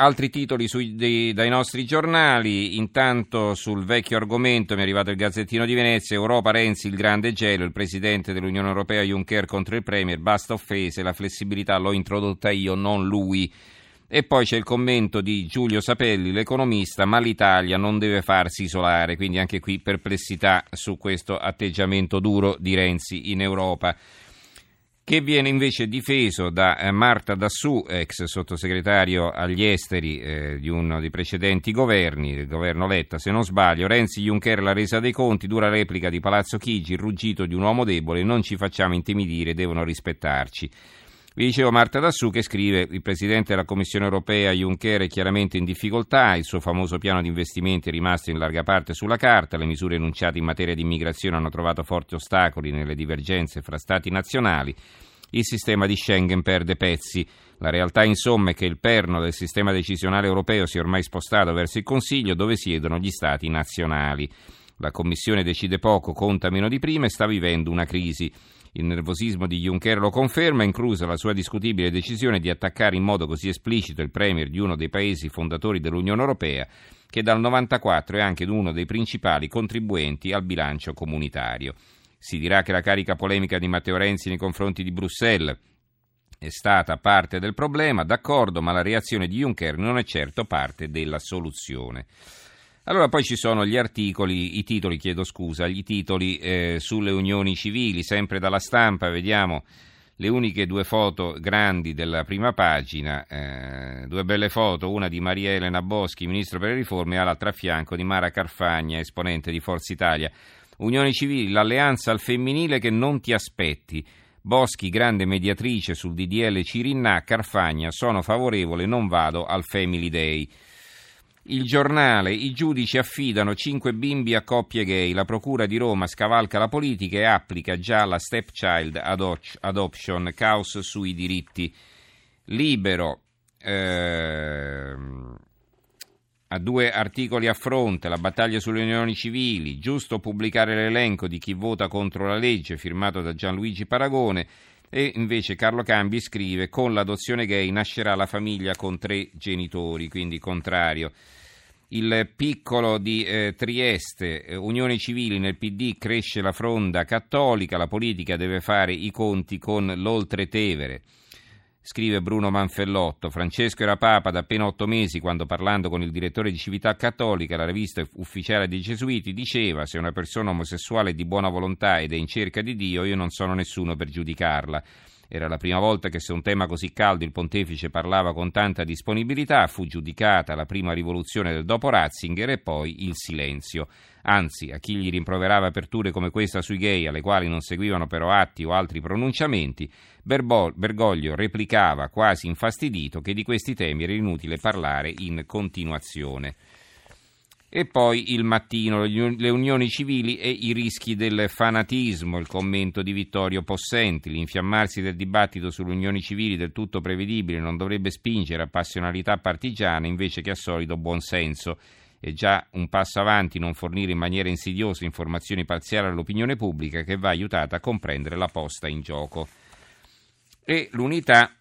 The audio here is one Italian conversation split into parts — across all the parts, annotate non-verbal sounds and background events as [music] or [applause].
Altri titoli sui, dei, dai nostri giornali, intanto sul vecchio argomento mi è arrivato il Gazzettino di Venezia, Europa Renzi il grande gelo, il Presidente dell'Unione Europea Juncker contro il Premier, basta offese, la flessibilità l'ho introdotta io, non lui. E poi c'è il commento di Giulio Sapelli, l'economista, ma l'Italia non deve farsi isolare, quindi anche qui perplessità su questo atteggiamento duro di Renzi in Europa che viene invece difeso da eh, Marta Dassù, ex sottosegretario agli esteri eh, di uno dei precedenti governi, il governo Letta, se non sbaglio. Renzi Juncker la resa dei conti, dura replica di Palazzo Chigi, il ruggito di un uomo debole, non ci facciamo intimidire, devono rispettarci. Vi dicevo Marta Dassù che scrive il Presidente della Commissione europea Juncker è chiaramente in difficoltà, il suo famoso piano di investimenti è rimasto in larga parte sulla carta, le misure enunciate in materia di immigrazione hanno trovato forti ostacoli nelle divergenze fra Stati nazionali, il sistema di Schengen perde pezzi. La realtà insomma è che il perno del sistema decisionale europeo si è ormai spostato verso il Consiglio dove siedono gli Stati nazionali. La Commissione decide poco, conta meno di prima e sta vivendo una crisi. Il nervosismo di Juncker lo conferma, inclusa la sua discutibile decisione di attaccare in modo così esplicito il premier di uno dei paesi fondatori dell'Unione Europea, che dal 1994 è anche uno dei principali contribuenti al bilancio comunitario. Si dirà che la carica polemica di Matteo Renzi nei confronti di Bruxelles è stata parte del problema, d'accordo, ma la reazione di Juncker non è certo parte della soluzione. Allora poi ci sono gli articoli, i titoli, chiedo scusa, gli titoli eh, sulle unioni civili, sempre dalla stampa, vediamo le uniche due foto grandi della prima pagina, eh, due belle foto, una di Maria Elena Boschi, ministro per le riforme, e l'altra a fianco di Mara Carfagna, esponente di Forza Italia. Unioni civili, l'alleanza al femminile che non ti aspetti. Boschi, grande mediatrice sul DDL Cirinna, Carfagna, sono favorevole, non vado al Family Day. Il giornale, i giudici affidano cinque bimbi a coppie gay, la Procura di Roma scavalca la politica e applica già la stepchild adoption, caos sui diritti. Libero, eh, a due articoli a fronte, la battaglia sulle unioni civili, giusto pubblicare l'elenco di chi vota contro la legge, firmato da Gianluigi Paragone, e invece Carlo Cambi scrive con l'adozione gay nascerà la famiglia con tre genitori, quindi contrario. Il piccolo di eh, Trieste, eh, Unioni Civili nel PD cresce la fronda cattolica, la politica deve fare i conti con l'oltretevere. Scrive Bruno Manfellotto, Francesco era papa da appena otto mesi quando parlando con il direttore di Cività Cattolica, la rivista ufficiale dei Gesuiti, diceva se una persona omosessuale è di buona volontà ed è in cerca di Dio io non sono nessuno per giudicarla. Era la prima volta che su un tema così caldo il pontefice parlava con tanta disponibilità, fu giudicata la prima rivoluzione del dopo Ratzinger e poi il silenzio. Anzi, a chi gli rimproverava aperture come questa sui gay, alle quali non seguivano però atti o altri pronunciamenti, Bergoglio replicava quasi infastidito che di questi temi era inutile parlare in continuazione. E poi il mattino, le unioni civili e i rischi del fanatismo, il commento di Vittorio Possenti, l'infiammarsi del dibattito sulle unioni civili del tutto prevedibile non dovrebbe spingere a passionalità partigiane invece che a solido buonsenso. È già un passo avanti non fornire in maniera insidiosa informazioni parziali all'opinione pubblica che va aiutata a comprendere la posta in gioco. E l'unità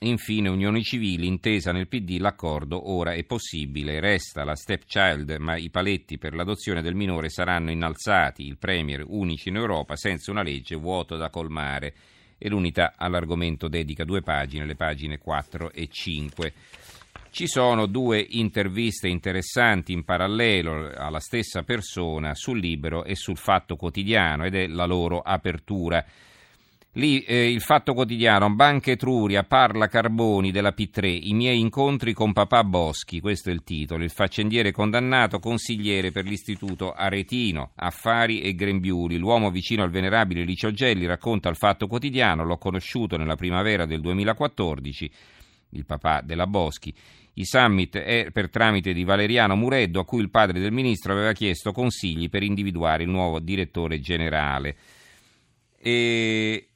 Infine, unioni civili, intesa nel PD, l'accordo ora è possibile, resta la stepchild, ma i paletti per l'adozione del minore saranno innalzati, il Premier unici in Europa, senza una legge vuoto da colmare. E l'unità all'argomento dedica due pagine, le pagine 4 e 5. Ci sono due interviste interessanti in parallelo alla stessa persona sul libero e sul fatto quotidiano ed è la loro apertura. Lì eh, il Fatto Quotidiano, Banca Etruria, parla Carboni della P3, i miei incontri con papà Boschi, questo è il titolo, il faccendiere condannato, consigliere per l'istituto Aretino, Affari e Grembiuli, l'uomo vicino al venerabile Licio Gelli racconta al Fatto Quotidiano, l'ho conosciuto nella primavera del 2014, il papà della Boschi, i summit è per tramite di Valeriano Mureddo a cui il padre del ministro aveva chiesto consigli per individuare il nuovo direttore generale. E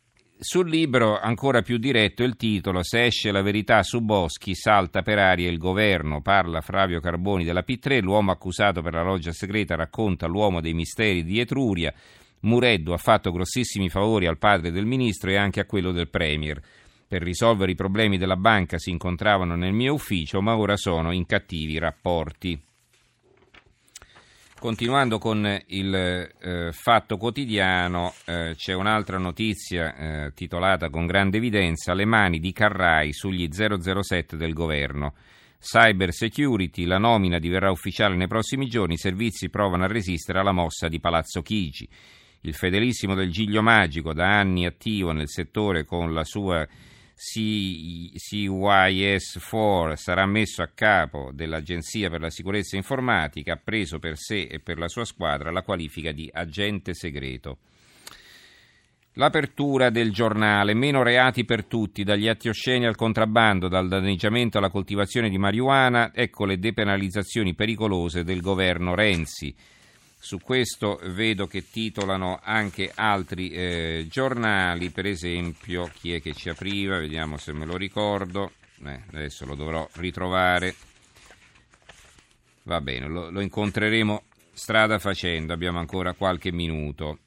sul libro, ancora più diretto, il titolo Se esce la verità su Boschi, salta per aria il governo. Parla Flavio Carboni della P3, l'uomo accusato per la loggia segreta racconta l'uomo dei misteri di Etruria. Mureddu ha fatto grossissimi favori al padre del ministro e anche a quello del Premier. Per risolvere i problemi della banca si incontravano nel mio ufficio, ma ora sono in cattivi rapporti. Continuando con il eh, fatto quotidiano, eh, c'è un'altra notizia eh, titolata con grande evidenza Le mani di Carrai sugli 007 del governo. Cyber security, la nomina diverrà ufficiale nei prossimi giorni, i servizi provano a resistere alla mossa di Palazzo Chigi. Il fedelissimo del Giglio Magico, da anni attivo nel settore con la sua CYS4 sarà messo a capo dell'Agenzia per la sicurezza informatica, ha preso per sé e per la sua squadra la qualifica di agente segreto. L'apertura del giornale, meno reati per tutti, dagli atti osceni al contrabbando, dal danneggiamento alla coltivazione di marijuana, ecco le depenalizzazioni pericolose del governo Renzi. Su questo vedo che titolano anche altri eh, giornali, per esempio chi è che ci apriva, vediamo se me lo ricordo, eh, adesso lo dovrò ritrovare. Va bene, lo, lo incontreremo strada facendo, abbiamo ancora qualche minuto.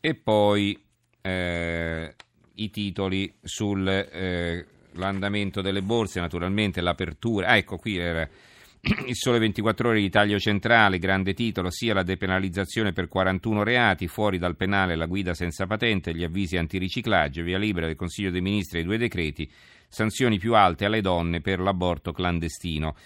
E poi eh, i titoli sull'andamento eh, delle borse, naturalmente l'apertura. Ah, ecco, qui era il Sole 24 Ore di taglio centrale, grande titolo, sia la depenalizzazione per 41 reati, fuori dal penale la guida senza patente, gli avvisi antiriciclaggio, via libera del Consiglio dei Ministri ai due decreti, sanzioni più alte alle donne per l'aborto clandestino.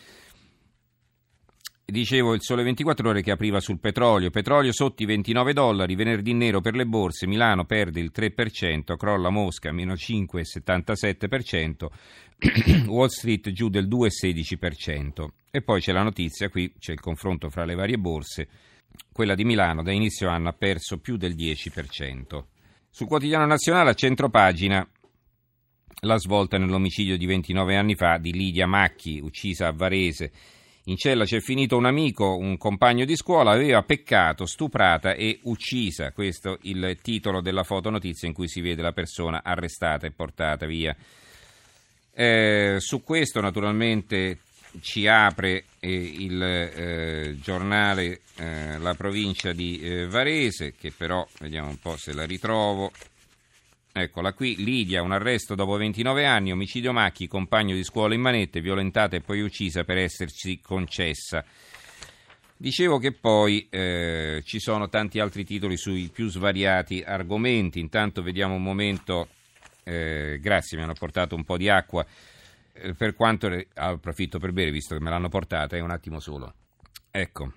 Dicevo il Sole 24 Ore che apriva sul petrolio, petrolio sotto i 29 dollari, venerdì nero per le borse, Milano perde il 3%, crolla Mosca meno 5,77%, [clears throat] Wall Street giù del 2,16%. E poi c'è la notizia, qui c'è il confronto fra le varie borse, quella di Milano da inizio anno ha perso più del 10%. Sul quotidiano nazionale a centro pagina la svolta nell'omicidio di 29 anni fa di Lidia Macchi, uccisa a Varese. In cella c'è finito un amico, un compagno di scuola, aveva peccato, stuprata e uccisa. Questo è il titolo della fotonotizia in cui si vede la persona arrestata e portata via eh, su questo naturalmente ci apre eh, il eh, giornale eh, La provincia di eh, Varese, che però vediamo un po' se la ritrovo. Eccola qui, Lidia, un arresto dopo 29 anni, omicidio Macchi, compagno di scuola in manette, violentata e poi uccisa per esserci concessa. Dicevo che poi eh, ci sono tanti altri titoli sui più svariati argomenti, intanto vediamo un momento eh, grazie, mi hanno portato un po' di acqua. Eh, per quanto approfitto per bere, visto che me l'hanno portata, è un attimo solo. Ecco,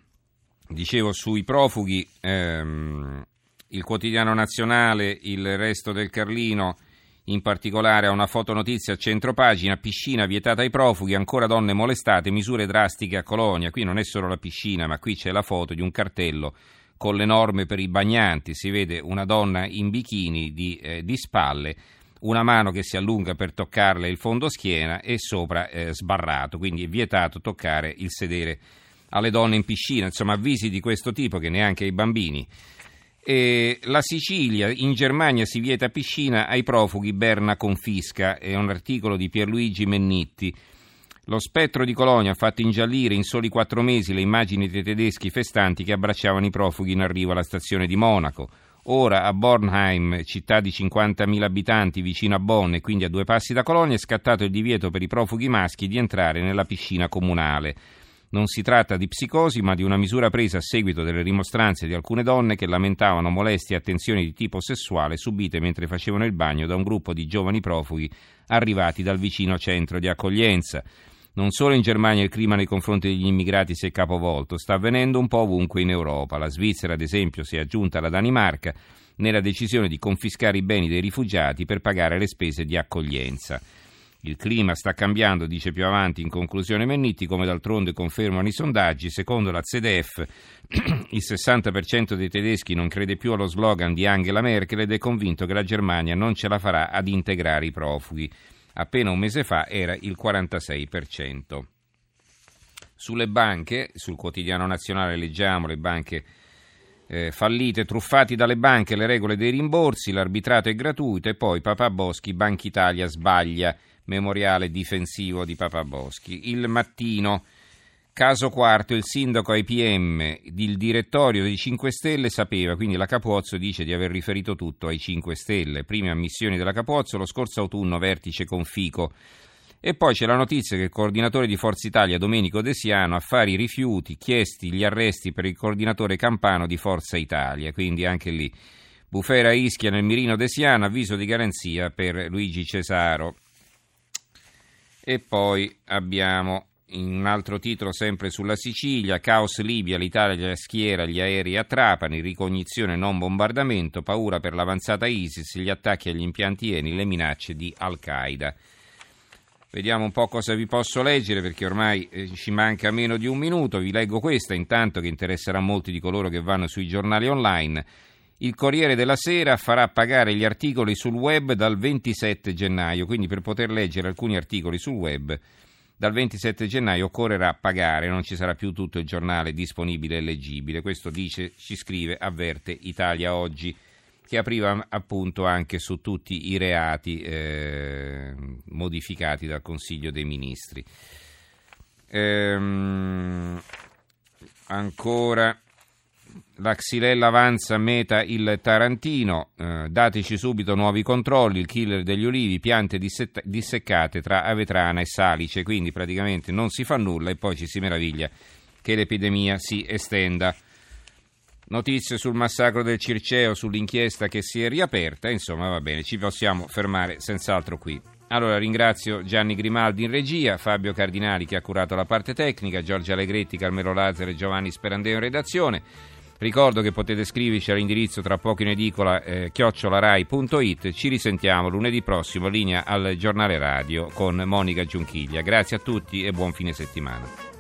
dicevo sui profughi, ehm, il quotidiano nazionale, il resto del Carlino, in particolare ha una fotonotizia a centro pagina, piscina vietata ai profughi, ancora donne molestate, misure drastiche a Colonia. Qui non è solo la piscina, ma qui c'è la foto di un cartello con le norme per i bagnanti. Si vede una donna in bikini di, eh, di spalle una mano che si allunga per toccarle il fondo schiena e sopra eh, sbarrato, quindi è vietato toccare il sedere alle donne in piscina, insomma avvisi di questo tipo che neanche ai bambini. E la Sicilia, in Germania si vieta piscina ai profughi, Berna confisca, è un articolo di Pierluigi Mennitti. Lo spettro di Colonia ha fatto ingiallire in soli quattro mesi le immagini dei tedeschi festanti che abbracciavano i profughi in arrivo alla stazione di Monaco. Ora a Bornheim, città di 50.000 abitanti vicino a Bonn e quindi a due passi da Colonia, è scattato il divieto per i profughi maschi di entrare nella piscina comunale. Non si tratta di psicosi, ma di una misura presa a seguito delle rimostranze di alcune donne che lamentavano molestie e attenzioni di tipo sessuale subite mentre facevano il bagno da un gruppo di giovani profughi arrivati dal vicino centro di accoglienza. Non solo in Germania il clima nei confronti degli immigrati si è capovolto, sta avvenendo un po' ovunque in Europa. La Svizzera, ad esempio, si è aggiunta alla Danimarca nella decisione di confiscare i beni dei rifugiati per pagare le spese di accoglienza. Il clima sta cambiando, dice più avanti in conclusione Mennitti, come d'altronde confermano i sondaggi. Secondo la ZDF [clears throat] il 60% dei tedeschi non crede più allo slogan di Angela Merkel ed è convinto che la Germania non ce la farà ad integrare i profughi appena un mese fa era il 46%. Sulle banche, sul quotidiano nazionale leggiamo le banche eh, fallite, truffati dalle banche, le regole dei rimborsi, l'arbitrato è gratuito e poi Papà Boschi, Banca Italia sbaglia, memoriale difensivo di Papà Boschi. Il mattino, Caso quarto, il sindaco IPM, il direttorio dei 5 Stelle sapeva, quindi la Capozzo dice di aver riferito tutto ai 5 Stelle. Prime ammissioni della Capozzo, lo scorso autunno vertice con Fico. E poi c'è la notizia che il coordinatore di Forza Italia, Domenico De Siano, affari rifiuti, chiesti gli arresti per il coordinatore campano di Forza Italia, quindi anche lì. Bufera Ischia nel mirino De Siano, avviso di garanzia per Luigi Cesaro. E poi abbiamo un altro titolo sempre sulla Sicilia, caos Libia, l'Italia schiera gli aerei a Trapani, ricognizione non bombardamento, paura per l'avanzata ISIS, gli attacchi agli impianti Eni, le minacce di Al-Qaeda. Vediamo un po' cosa vi posso leggere perché ormai eh, ci manca meno di un minuto, vi leggo questa intanto che interesserà molti di coloro che vanno sui giornali online. Il Corriere della Sera farà pagare gli articoli sul web dal 27 gennaio, quindi per poter leggere alcuni articoli sul web dal 27 gennaio occorrerà pagare, non ci sarà più tutto il giornale disponibile e leggibile. Questo dice, ci scrive, avverte Italia Oggi, che apriva appunto anche su tutti i reati eh, modificati dal Consiglio dei Ministri. Ehm, ancora la Xylella avanza meta il Tarantino, eh, dateci subito nuovi controlli, il killer degli olivi, piante disse- disseccate tra Avetrana e Salice, quindi praticamente non si fa nulla e poi ci si meraviglia che l'epidemia si estenda. Notizie sul massacro del Circeo, sull'inchiesta che si è riaperta, insomma va bene, ci possiamo fermare senz'altro qui. Allora ringrazio Gianni Grimaldi in regia, Fabio Cardinali che ha curato la parte tecnica, Giorgio Allegretti, Carmelo Lazzaro e Giovanni Sperandeo in redazione. Ricordo che potete scriverci all'indirizzo tra poco in edicola eh, chiocciolarai.it. Ci risentiamo lunedì prossimo, linea al giornale radio con Monica Giunchiglia. Grazie a tutti e buon fine settimana.